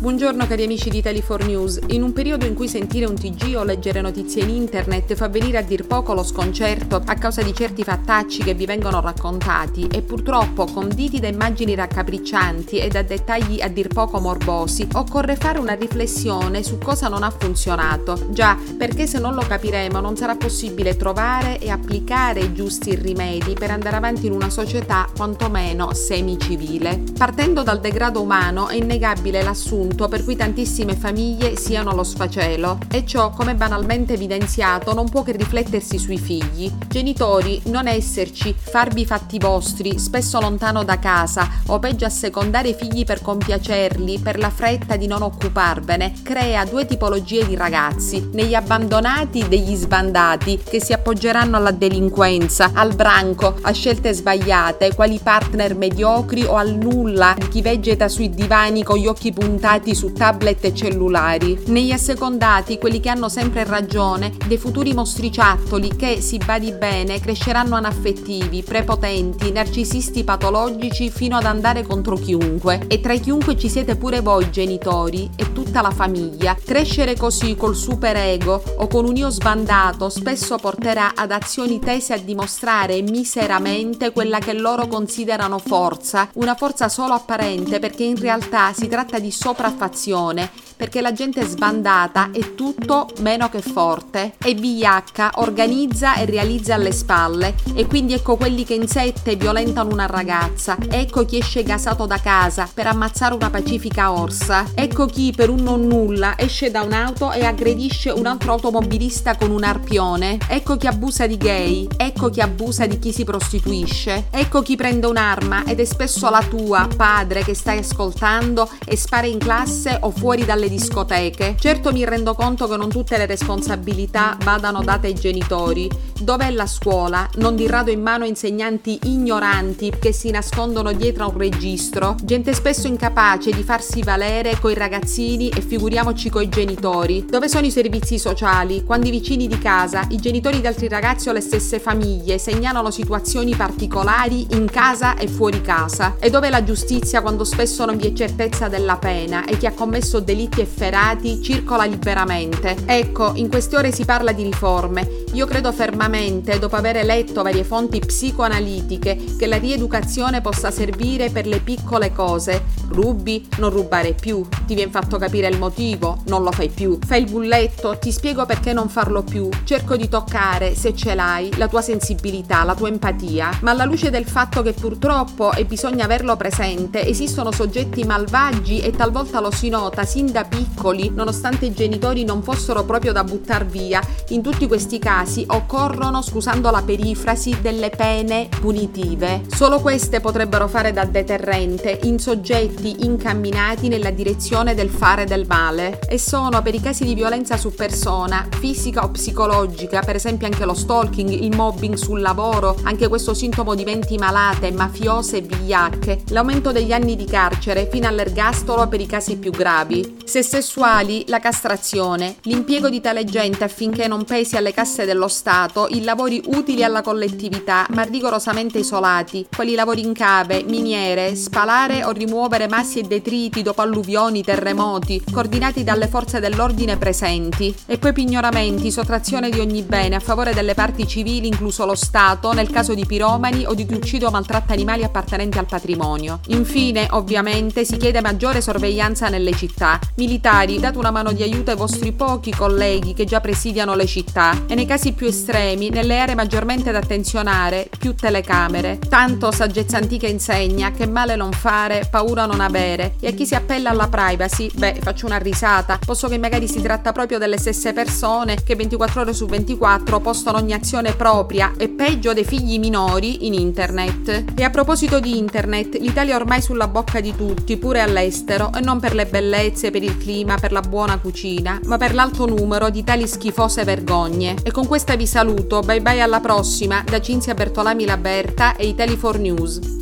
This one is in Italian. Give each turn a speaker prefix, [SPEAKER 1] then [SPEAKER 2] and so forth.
[SPEAKER 1] Buongiorno cari amici di Tele4 News. In un periodo in cui sentire un TG o leggere notizie in internet fa venire a dir poco lo sconcerto a causa di certi fattacci che vi vengono raccontati e purtroppo conditi da immagini raccapriccianti e da dettagli a dir poco morbosi, occorre fare una riflessione su cosa non ha funzionato. Già, perché se non lo capiremo non sarà possibile trovare e applicare i giusti rimedi per andare avanti in una società quantomeno semicivile. Partendo dal degrado umano è innegabile l'assunto punto per cui tantissime famiglie siano allo sfacelo e ciò, come banalmente evidenziato, non può che riflettersi sui figli. Genitori, non esserci, farvi fatti vostri, spesso lontano da casa o peggio assecondare i figli per compiacerli, per la fretta di non occuparvene, crea due tipologie di ragazzi, negli abbandonati degli sbandati che si appoggeranno alla delinquenza, al branco, a scelte sbagliate, quali partner mediocri o al nulla di chi vegeta sui divani con gli occhi puntati giocati su tablet e cellulari. Negli assecondati, quelli che hanno sempre ragione, dei futuri mostriciattoli che, si badi bene, cresceranno anaffettivi, prepotenti, narcisisti patologici fino ad andare contro chiunque. E tra chiunque ci siete pure voi genitori e tutta la famiglia. Crescere così col superego o con un io sbandato spesso porterà ad azioni tese a dimostrare miseramente quella che loro considerano forza, una forza solo apparente perché in realtà si tratta di sopra sopraffazione perché la gente sbandata è tutto meno che forte e vigliacca organizza e realizza alle spalle e quindi ecco quelli che in sette violentano una ragazza, ecco chi esce gasato da casa per ammazzare una pacifica orsa, ecco chi per un non nulla esce da un'auto e aggredisce un altro automobilista con un arpione, ecco chi abusa di gay, ecco chi abusa di chi si prostituisce, ecco chi prende un'arma ed è spesso la tua, padre, che stai ascoltando e spara in classe classe o fuori dalle discoteche. Certo mi rendo conto che non tutte le responsabilità vadano date ai genitori. Dov'è la scuola? Non di rado in mano insegnanti ignoranti che si nascondono dietro a un registro, gente spesso incapace di farsi valere coi ragazzini e figuriamoci coi genitori. Dove sono i servizi sociali? Quando i vicini di casa, i genitori di altri ragazzi o le stesse famiglie segnalano situazioni particolari in casa e fuori casa? E dove la giustizia quando spesso non vi è certezza della pena e chi ha commesso delitti efferati circola liberamente. Ecco, in queste ore si parla di riforme. Io credo fermamente, dopo aver letto varie fonti psicoanalitiche, che la rieducazione possa servire per le piccole cose. Rubi, non rubare più. Ti viene fatto capire il motivo, non lo fai più. Fai il bulletto, ti spiego perché non farlo più. Cerco di toccare, se ce l'hai, la tua sensibilità, la tua empatia. Ma alla luce del fatto che purtroppo, e bisogna averlo presente, esistono soggetti malvagi e talvolta lo si nota sin da piccoli, nonostante i genitori non fossero proprio da buttar via, in tutti questi casi occorrono, scusando la perifrasi, delle pene punitive. Solo queste potrebbero fare da deterrente in soggetti incamminati nella direzione del fare del male e sono per i casi di violenza su persona, fisica o psicologica, per esempio anche lo stalking, il mobbing sul lavoro, anche questo sintomo di menti malate, mafiose e vigliacche, l'aumento degli anni di carcere fino all'ergastolo per i casi più gravi. Se sessuali, la castrazione, l'impiego di tale gente affinché non pesi alle casse dello Stato in lavori utili alla collettività ma rigorosamente isolati, quali lavori in cave, miniere, spalare o rimuovere massi e detriti dopo alluvioni, terremoti, coordinati dalle forze dell'ordine presenti, e poi pignoramenti, sottrazione di ogni bene a favore delle parti civili, incluso lo Stato, nel caso di piromani o di chi uccide o maltratta animali appartenenti al patrimonio. Infine, ovviamente, si chiede maggiore sorveglianza nelle città. Militari, date una mano di aiuto ai vostri pochi colleghi che già presidiano le città e nei casi più estremi, nelle aree maggiormente da attenzionare, più telecamere. Tanto saggezza antica insegna che male non fare, paura non avere. E a chi si appella alla privacy, beh, faccio una risata, posso che magari si tratta proprio delle stesse persone che 24 ore su 24 postano ogni azione propria e peggio dei figli minori in internet. E a proposito di internet, l'Italia è ormai sulla bocca di tutti, pure all'estero, e non per le bellezze, per il clima, per la buona cucina, ma per l'alto numero di tali schifose vergogne. E con questa vi saluto, bye bye alla prossima, da Cinzia Bertolami Laberta e Italy4 News.